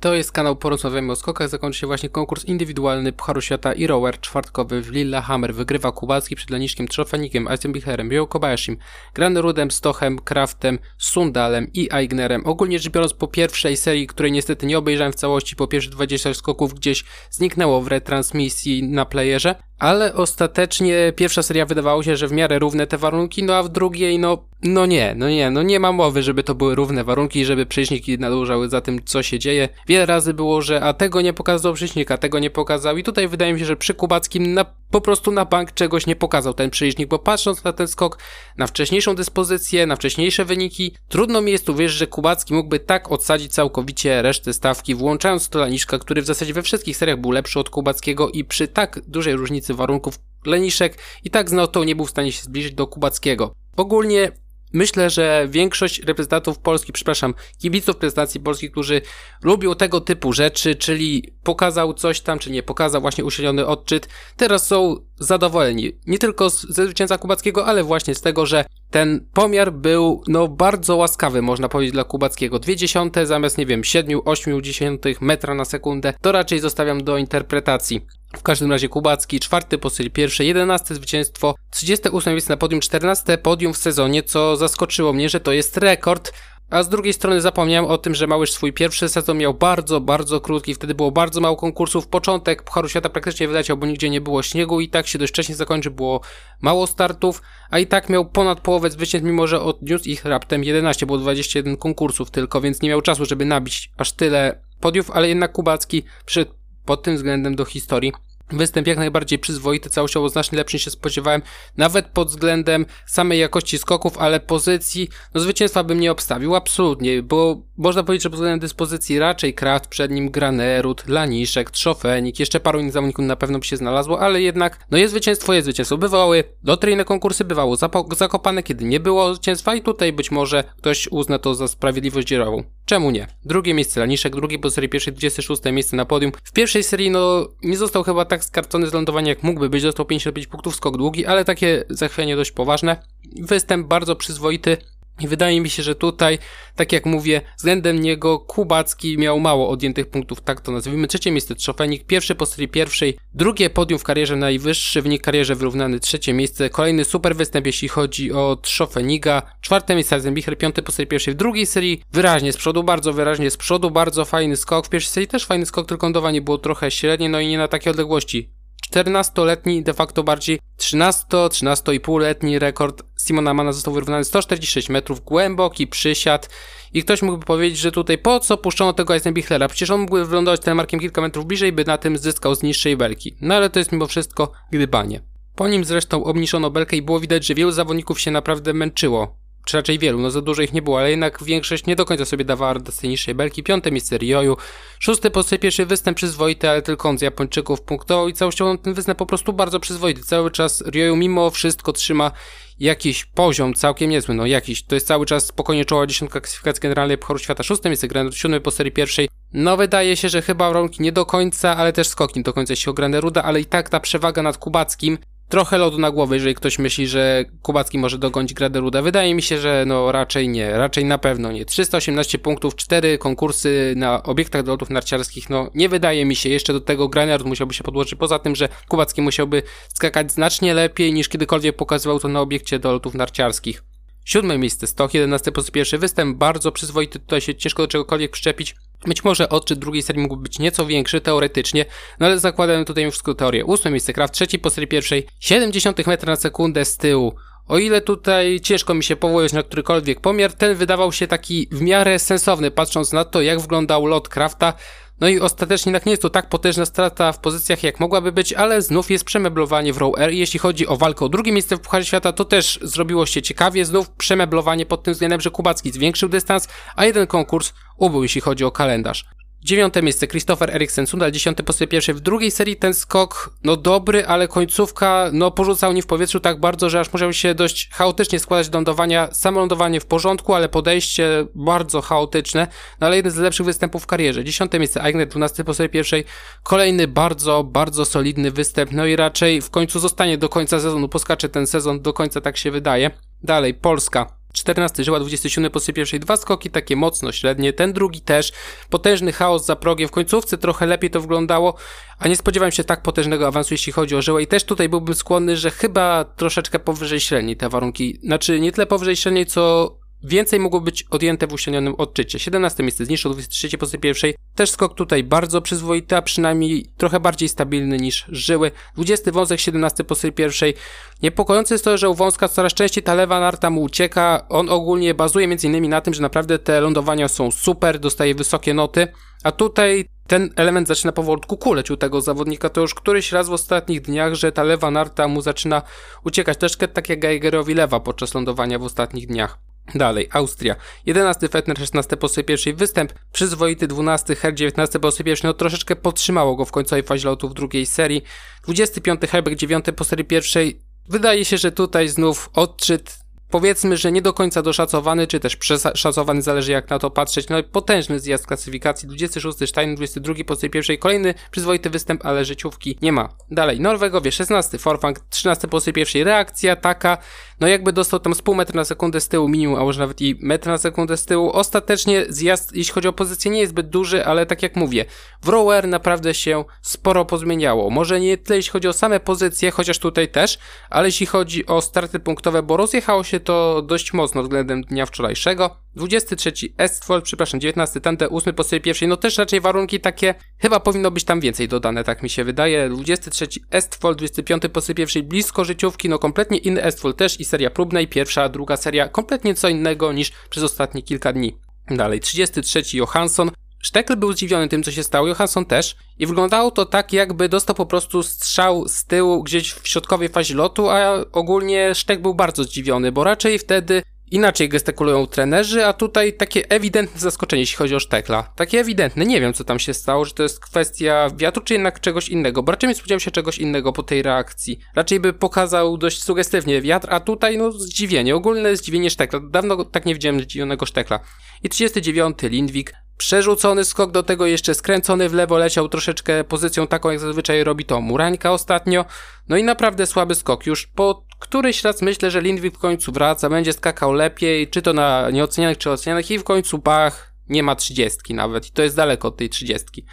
To jest kanał Porozmawiamy o skokach. Zakończy się właśnie konkurs indywidualny Pucharu Świata i Rower czwartkowy w Lillehammer. Wygrywa Kubacki przed Laniszkiem Trzofenikiem, Eisenbicherem, Bio Kobayashim, Granerudem, Stochem, Kraftem, Sundalem i Aignerem. Ogólnie rzecz biorąc po pierwszej serii, której niestety nie obejrzałem w całości, po pierwsze 20 skoków gdzieś zniknęło w retransmisji na playerze, ale ostatecznie pierwsza seria wydawało się, że w miarę równe te warunki, no a w drugiej no, no nie, no nie, no nie ma mowy, żeby to były równe warunki, żeby przeliczniki nadążały za tym, co się dzieje. Wiele razy było, że a tego nie pokazał przeciwnik, a tego nie pokazał i tutaj wydaje mi się, że przy Kubackim na, po prostu na bank czegoś nie pokazał ten przeciwnik, bo patrząc na ten skok, na wcześniejszą dyspozycję, na wcześniejsze wyniki, trudno mi jest uwierzyć, że Kubacki mógłby tak odsadzić całkowicie resztę stawki, włączając Stolaniszka, który w zasadzie we wszystkich seriach był lepszy od Kubackiego i przy tak dużej różnicy warunków Leniszek i tak z Notą nie był w stanie się zbliżyć do Kubackiego. Ogólnie Myślę, że większość reprezentantów Polski, przepraszam, kibiców reprezentacji Polski, którzy lubią tego typu rzeczy, czyli pokazał coś tam, czy nie pokazał, właśnie usilony odczyt, teraz są zadowoleni. Nie tylko ze zwycięstwa Kubackiego, ale właśnie z tego, że ten pomiar był, no, bardzo łaskawy, można powiedzieć, dla Kubackiego. Dwie dziesiąte zamiast, nie wiem, siedmiu, ośmiu dziesiątych metra na sekundę, to raczej zostawiam do interpretacji. W każdym razie Kubacki, czwarty po serii pierwszej, jedenaste zwycięstwo, 38 miejsce na podium, 14 podium w sezonie, co zaskoczyło mnie, że to jest rekord. A z drugiej strony zapomniałem o tym, że Małysz swój pierwszy sezon miał bardzo, bardzo krótki, wtedy było bardzo mało konkursów. Początek Pucharu Świata praktycznie wyleciał, bo nigdzie nie było śniegu. I tak się dość wcześnie zakończy, było mało startów, a i tak miał ponad połowę zwycięstw, mimo że odniósł ich raptem 11, było 21 konkursów tylko, więc nie miał czasu, żeby nabić aż tyle podiów, ale jednak Kubacki przyszedł pod tym względem do historii. Występ jak najbardziej przyzwoity, całościowo znacznie lepszy niż się spodziewałem, nawet pod względem samej jakości skoków, ale pozycji, no zwycięstwa bym nie obstawił, absolutnie, bo można powiedzieć, że pod względem dyspozycji raczej Kraft, przed nim Granerud, Laniszek, Trzofenik, jeszcze paru innych zawodników na pewno by się znalazło, ale jednak, no jest zwycięstwo, jest zwycięstwo. Bywały lotryjne konkursy, bywało zakopane, kiedy nie było zwycięstwa i tutaj być może ktoś uzna to za sprawiedliwość dzierową. Czemu nie? Drugie miejsce Laniszek, drugie po serii pierwszej, 26 miejsce na podium. W pierwszej serii, no, nie został chyba tak skarcony z lądowania jak mógłby być, dostał 55 punktów, skok długi, ale takie zachwianie dość poważne. Występ bardzo przyzwoity, i wydaje mi się, że tutaj, tak jak mówię, względem niego Kubacki miał mało odjętych punktów, tak to nazwijmy. Trzecie miejsce Trzofenik, pierwszy po serii pierwszej, drugie podium w karierze, najwyższy wynik karierze wyrównany, trzecie miejsce, kolejny super występ jeśli chodzi o Trzofeniga, czwarte miejsce Eisenbicher, piąty po serii pierwszej, w drugiej serii wyraźnie z przodu, bardzo wyraźnie z przodu, bardzo fajny skok, w pierwszej serii też fajny skok, tylko lądowanie było trochę średnie, no i nie na takiej odległości. 14-letni, de facto bardziej 13-13,5-letni rekord Simona Mana został wyrównany 146 metrów, głęboki przysiad i ktoś mógłby powiedzieć, że tutaj po co puszczono tego Eisenbichlera, przecież on mógłby wylądować telemarkiem kilka metrów bliżej, by na tym zyskał z niższej belki. No ale to jest mimo wszystko gdybanie. Po nim zresztą obniżono belkę i było widać, że wielu zawodników się naprawdę męczyło czy raczej wielu, no za dużo ich nie było, ale jednak większość nie do końca sobie dawała radę z tej niższej belki. Piąte miejsce Rioju, szósty po sobie pierwszy występ przyzwoity, ale tylko on z Japończyków punktował i całościowo ten występ po prostu bardzo przyzwoity. Cały czas Rioju mimo wszystko trzyma jakiś poziom całkiem niezły, no jakiś, to jest cały czas spokojnie czoła dziesiątka klasyfikacji generalnej Pucharu Świata, szóste miejsce Granat, siódmy po serii pierwszej. No wydaje się, że chyba warunki nie do końca, ale też skoki nie do końca się o Graneruda, ale i tak ta przewaga nad Kubackim trochę lodu na głowę, jeżeli ktoś myśli, że Kubacki może dogonić Graderuda. Wydaje mi się, że no raczej nie, raczej na pewno nie. 318 punktów, 4 konkursy na obiektach do lotów narciarskich, no nie wydaje mi się. Jeszcze do tego Granerud musiałby się podłożyć. Poza tym, że Kubacki musiałby skakać znacznie lepiej niż kiedykolwiek pokazywał to na obiekcie do lotów narciarskich. Siódme miejsce, Stoch, 11 po pierwszy występ, bardzo przyzwoity, tutaj się ciężko do czegokolwiek przyczepić. Być może odczyt drugiej serii mógłby być nieco większy, teoretycznie, no ale zakładamy tutaj już wszystko teorię. Ósme miejsce, Kraft, trzeci po serii pierwszej, 70 metra na sekundę z tyłu. O ile tutaj ciężko mi się powołać na którykolwiek pomiar, ten wydawał się taki w miarę sensowny, patrząc na to, jak wyglądał lot Krafta. No i ostatecznie jednak nie jest to tak potężna strata w pozycjach, jak mogłaby być, ale znów jest przemeblowanie w Row Air. Jeśli chodzi o walkę o drugie miejsce w Pucharze Świata, to też zrobiło się ciekawie. Znów przemeblowanie pod tym względem, że Kubacki zwiększył dystans, a jeden konkurs ubył, jeśli chodzi o kalendarz. Dziewiąte miejsce Christopher Eriksen Sundal, dziesiąty po pierwszej. W drugiej serii ten skok, no dobry, ale końcówka, no porzucał nim w powietrzu tak bardzo, że aż musiał się dość chaotycznie składać do lądowania. Samo lądowanie w porządku, ale podejście bardzo chaotyczne, no ale jeden z lepszych występów w karierze. Dziesiąte miejsce Aigner, dwunasty po pierwszej. Kolejny bardzo, bardzo solidny występ, no i raczej w końcu zostanie do końca sezonu, poskacze ten sezon do końca, tak się wydaje. Dalej, Polska. 14 żyła 27 po pierwszej dwa skoki takie mocno średnie, ten drugi też, potężny chaos za progiem, w końcówce trochę lepiej to wyglądało, a nie spodziewałem się tak potężnego awansu jeśli chodzi o żyłę. I też tutaj byłbym skłonny, że chyba troszeczkę powyżej średniej te warunki, znaczy nie tyle powyżej średniej, co Więcej mogło być odjęte w uśrednionym odczycie. 17 miejsce zniszczył 23 po pierwszej. Też skok tutaj bardzo przyzwoity, a przynajmniej trochę bardziej stabilny niż żyły. 20 wąsek, 17 po pierwszej. Niepokojące jest to, że u wąska coraz częściej ta lewa narta mu ucieka. On ogólnie bazuje m.in. na tym, że naprawdę te lądowania są super, dostaje wysokie noty. A tutaj ten element zaczyna powolutku kuleć u tego zawodnika. To już któryś raz w ostatnich dniach, że ta lewa narta mu zaczyna uciekać. Troszkę tak jak Geigerowi lewa podczas lądowania w ostatnich dniach. Dalej, Austria. 11 Fetner, 16 po sobie pierwszej występ, przyzwoity 12 Her, 19 po sobie pierwszej, no troszeczkę podtrzymało go w końcowej fazie lotu w drugiej serii. 25 Herbeck, 9 po serii pierwszej. Wydaje się, że tutaj znów odczyt powiedzmy, że nie do końca doszacowany, czy też przeszacowany, zależy jak na to patrzeć. No potężny zjazd klasyfikacji, 26 Stein, 22 po tej pierwszej, kolejny przyzwoity występ, ale życiówki nie ma. Dalej, Norwegowie, 16 Forfang, 13 po tej pierwszej, reakcja taka, no jakby dostał tam z pół metra na sekundę z tyłu minimum, a może nawet i metr na sekundę z tyłu. Ostatecznie zjazd, jeśli chodzi o pozycję, nie jest zbyt duży, ale tak jak mówię, w rower naprawdę się sporo pozmieniało. Może nie tyle jeśli chodzi o same pozycje, chociaż tutaj też, ale jeśli chodzi o starty punktowe, bo rozjechało się to dość mocno względem dnia wczorajszego. 23 Estfold, przepraszam, 19 Tante, 8 po sobie pierwszej, no też raczej warunki takie, chyba powinno być tam więcej dodane, tak mi się wydaje. 23 Estfold, 25 po sobie pierwszej, blisko życiówki, no kompletnie inny Estfold też i seria próbnej, pierwsza, druga seria, kompletnie co innego niż przez ostatnie kilka dni. Dalej, 33 Johansson, Sztekl był zdziwiony tym, co się stało, Johansson też. I wyglądało to tak, jakby dostał po prostu strzał z tyłu gdzieś w środkowej fazie lotu, a ogólnie Sztek był bardzo zdziwiony, bo raczej wtedy inaczej gestykulują trenerzy, a tutaj takie ewidentne zaskoczenie, jeśli chodzi o Sztekla. Takie ewidentne, nie wiem co tam się stało, że to jest kwestia wiatru, czy jednak czegoś innego, bo raczej mi spodziewał się czegoś innego po tej reakcji. Raczej by pokazał dość sugestywnie wiatr, a tutaj no zdziwienie, ogólne zdziwienie Sztekla. Dawno tak nie widziałem zdziwionego Sztekla. I 39. Lindwik, Przerzucony skok, do tego jeszcze skręcony w lewo, leciał troszeczkę pozycją taką, jak zazwyczaj robi to Murańka ostatnio. No i naprawdę słaby skok. Już po któryś raz myślę, że Lindwik w końcu wraca, będzie skakał lepiej, czy to na nieocenianych, czy ocenianych i w końcu bach, nie ma trzydziestki nawet i to jest daleko od tej trzydziestki.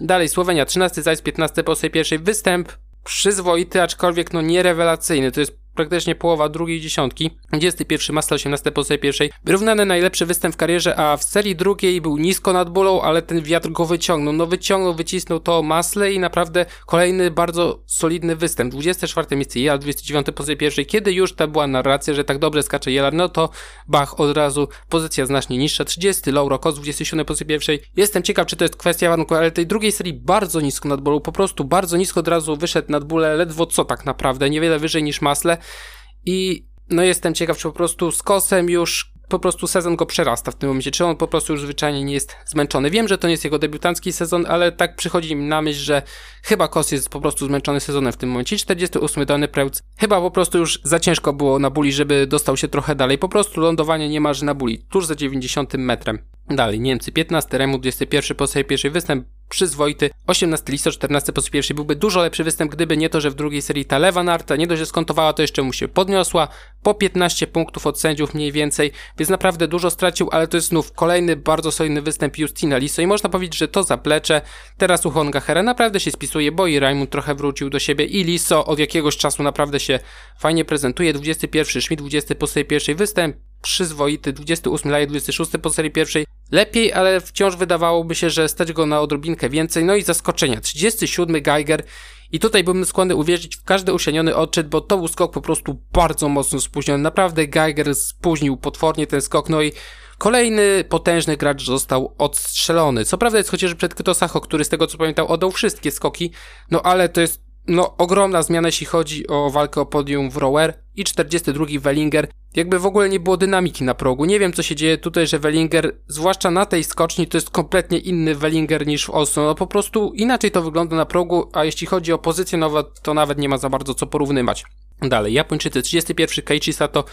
Dalej Słowenia 13, zaś 15 po swojej pierwszej występ, przyzwoity, aczkolwiek no nierewelacyjny. To jest praktycznie połowa drugiej dziesiątki. 21 Masla 18 po pierwszej. Wyrównany najlepszy występ w karierze, a w serii drugiej był nisko nad bólą, ale ten wiatr go wyciągnął. No wyciągnął, wycisnął to Masle i naprawdę kolejny bardzo solidny występ. 24 miejsce Jelar, 29 po pierwszej. Kiedy już ta była narracja, że tak dobrze skacze Jelar, no to Bach od razu pozycja znacznie niższa. 30 Lauro Kos, 27 po pierwszej. Jestem ciekaw, czy to jest kwestia warunku, ale tej drugiej serii bardzo nisko nad bólą, po prostu bardzo nisko od razu wyszedł nad bólę, ledwo co tak naprawdę, niewiele wyżej niż Masle. I no jestem ciekaw, czy po prostu z kosem już po prostu sezon go przerasta w tym momencie, czy on po prostu już zwyczajnie nie jest zmęczony. Wiem, że to nie jest jego debiutancki sezon, ale tak przychodzi mi na myśl, że chyba Kos jest po prostu zmęczony sezonem w tym momencie. 48 Dany Preutz chyba po prostu już za ciężko było na buli, żeby dostał się trochę dalej. Po prostu lądowanie nie marzy na buli, tuż za 90 metrem. Dalej, Niemcy 15, Remu 21 po swojej pierwszej występ, przyzwoity. 18 listopad, 14 po pierwszej byłby dużo lepszy występ, gdyby nie to, że w drugiej serii ta lewa narta nie dość, że skontowała, to jeszcze mu się podniosła. Po 15 punktów od sędziów mniej więcej, więc naprawdę dużo stracił, ale to jest znów kolejny bardzo solidny występ Justina Liso i można powiedzieć, że to zaplecze teraz u Hongachera naprawdę się spisuje, bo i Raimund trochę wrócił do siebie i Liso od jakiegoś czasu naprawdę się fajnie prezentuje. 21 Schmidt, 20 po pierwszej występ, przyzwoity, 28 Laje, 26 po serii pierwszej. Lepiej, ale wciąż wydawałoby się, że stać go na odrobinkę więcej. No i zaskoczenia. 37 Geiger. I tutaj bym skłonny uwierzyć w każdy usieniony odczyt, bo to był skok po prostu bardzo mocno spóźniony. Naprawdę Geiger spóźnił potwornie ten skok. No i Kolejny potężny gracz został odstrzelony. Co prawda jest chociażby przed Kytosacho, który z tego co pamiętam oddał wszystkie skoki, no ale to jest no, ogromna zmiana, jeśli chodzi o walkę o podium w rower i 42 Wellinger. Jakby w ogóle nie było dynamiki na progu. Nie wiem, co się dzieje tutaj, że Wellinger, zwłaszcza na tej skoczni, to jest kompletnie inny Wellinger niż w Oslo. No po prostu inaczej to wygląda na progu, a jeśli chodzi o pozycję nowe, to nawet nie ma za bardzo co porównywać. Dalej, Japończycy 31 Keiichi Sato.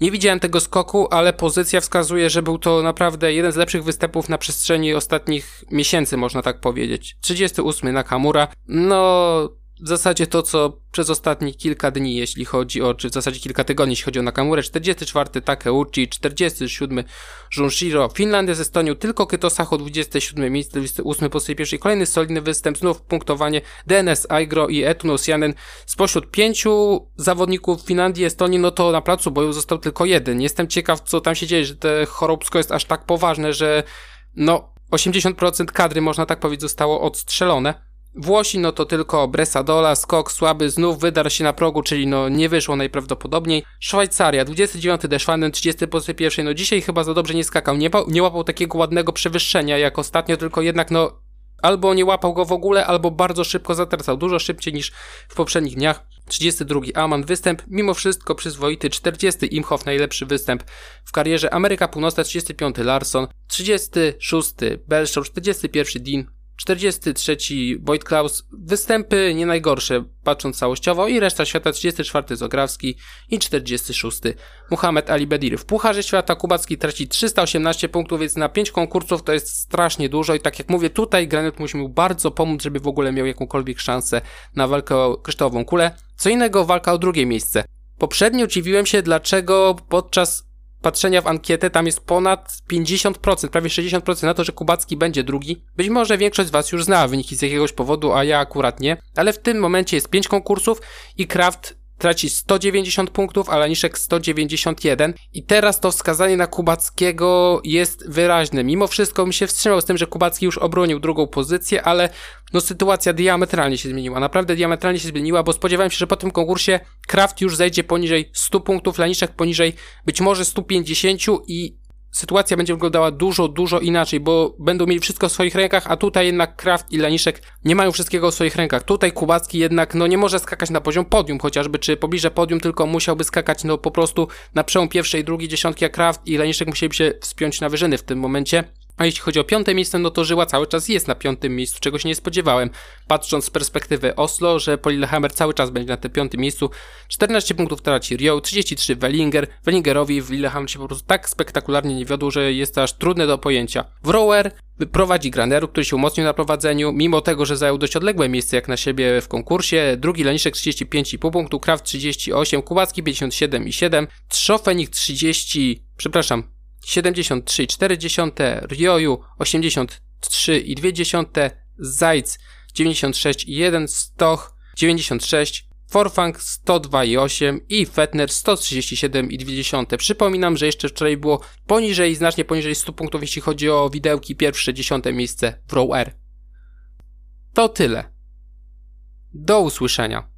Nie widziałem tego skoku, ale pozycja wskazuje, że był to naprawdę jeden z lepszych występów na przestrzeni ostatnich miesięcy, można tak powiedzieć. 38 Nakamura. No, w zasadzie to, co przez ostatnie kilka dni, jeśli chodzi o, czy w zasadzie kilka tygodni, jeśli chodzi o Nakamurę, 44 Takeuchi, 47 Junshiro, Finlandia z Estonią, tylko Kyto Sacho 27 miejsce, 28 po swojej pierwszej, kolejny solidny występ, znów punktowanie DNS Aigro i Etunos Janen. Spośród pięciu zawodników Finlandii Estonii, no to na placu boju został tylko jeden. Jestem ciekaw, co tam się dzieje, że te chorobsko jest aż tak poważne, że no 80% kadry, można tak powiedzieć, zostało odstrzelone. Włosi no to tylko Bresadola, skok słaby, znów wydarł się na progu, czyli no nie wyszło najprawdopodobniej. Szwajcaria, 29 Deszwanen, 30 pozycji pierwszej, no dzisiaj chyba za dobrze nie skakał, nie, nie łapał takiego ładnego przewyższenia jak ostatnio, tylko jednak no albo nie łapał go w ogóle, albo bardzo szybko zatracał, dużo szybciej niż w poprzednich dniach. 32 Aman występ, mimo wszystko przyzwoity, 40 Imhoff najlepszy występ w karierze, Ameryka Północna 35 Larson, 36 Belshaw, 41 Dean, 43 Boyd Klaus, występy nie najgorsze, patrząc całościowo, i reszta świata 34 Zograwski i 46 Muhammad Ali Bedir. W Pucharze Świata Kubacki traci 318 punktów, więc na 5 konkursów to jest strasznie dużo i tak jak mówię, tutaj Granit musi mu bardzo pomóc, żeby w ogóle miał jakąkolwiek szansę na walkę o kryształową kulę. Co innego walka o drugie miejsce. Poprzednio dziwiłem się, dlaczego podczas patrzenia w ankietę, tam jest ponad 50%, prawie 60% na to, że Kubacki będzie drugi. Być może większość z Was już zna wyniki z jakiegoś powodu, a ja akurat nie. Ale w tym momencie jest 5 konkursów i Kraft traci 190 punktów, a Laniszek 191 i teraz to wskazanie na Kubackiego jest wyraźne. Mimo wszystko mi się wstrzymał z tym, że Kubacki już obronił drugą pozycję, ale no sytuacja diametralnie się zmieniła. Naprawdę diametralnie się zmieniła, bo spodziewałem się, że po tym konkursie Kraft już zejdzie poniżej 100 punktów, Laniszek poniżej być może 150 i sytuacja będzie wyglądała dużo, dużo inaczej, bo będą mieli wszystko w swoich rękach, a tutaj jednak Kraft i Laniszek nie mają wszystkiego w swoich rękach. Tutaj Kubacki jednak no nie może skakać na poziom podium chociażby, czy pobliże podium, tylko musiałby skakać no po prostu na przełom pierwszej, drugiej dziesiątki, a Kraft i Laniszek musieliby się wspiąć na wyżyny w tym momencie. A jeśli chodzi o piąte miejsce, no to Żyła cały czas jest na piątym miejscu, czego się nie spodziewałem. Patrząc z perspektywy Oslo, że Polillehammer cały czas będzie na tym piątym miejscu. 14 punktów traci Rio, 33 Wellinger. Wellingerowi w Lillehammer się po prostu tak spektakularnie nie wiodło, że jest aż trudne do pojęcia. W Rower prowadzi Graneru, który się umocnił na prowadzeniu, mimo tego, że zajął dość odległe miejsce jak na siebie w konkursie. Drugi Leniszek 35,5 punktu, Kraft 38, Kubacki 57,7, Trzofenik 30, przepraszam, 73,4, Rioju 83,2, Zajc 96,1, Stoch 96, Forfang 102,8 i Fetner 137,2. Przypominam, że jeszcze wczoraj było poniżej, znacznie poniżej 100 punktów, jeśli chodzi o widełki pierwsze, dziesiąte miejsce w Row R. To tyle. Do usłyszenia.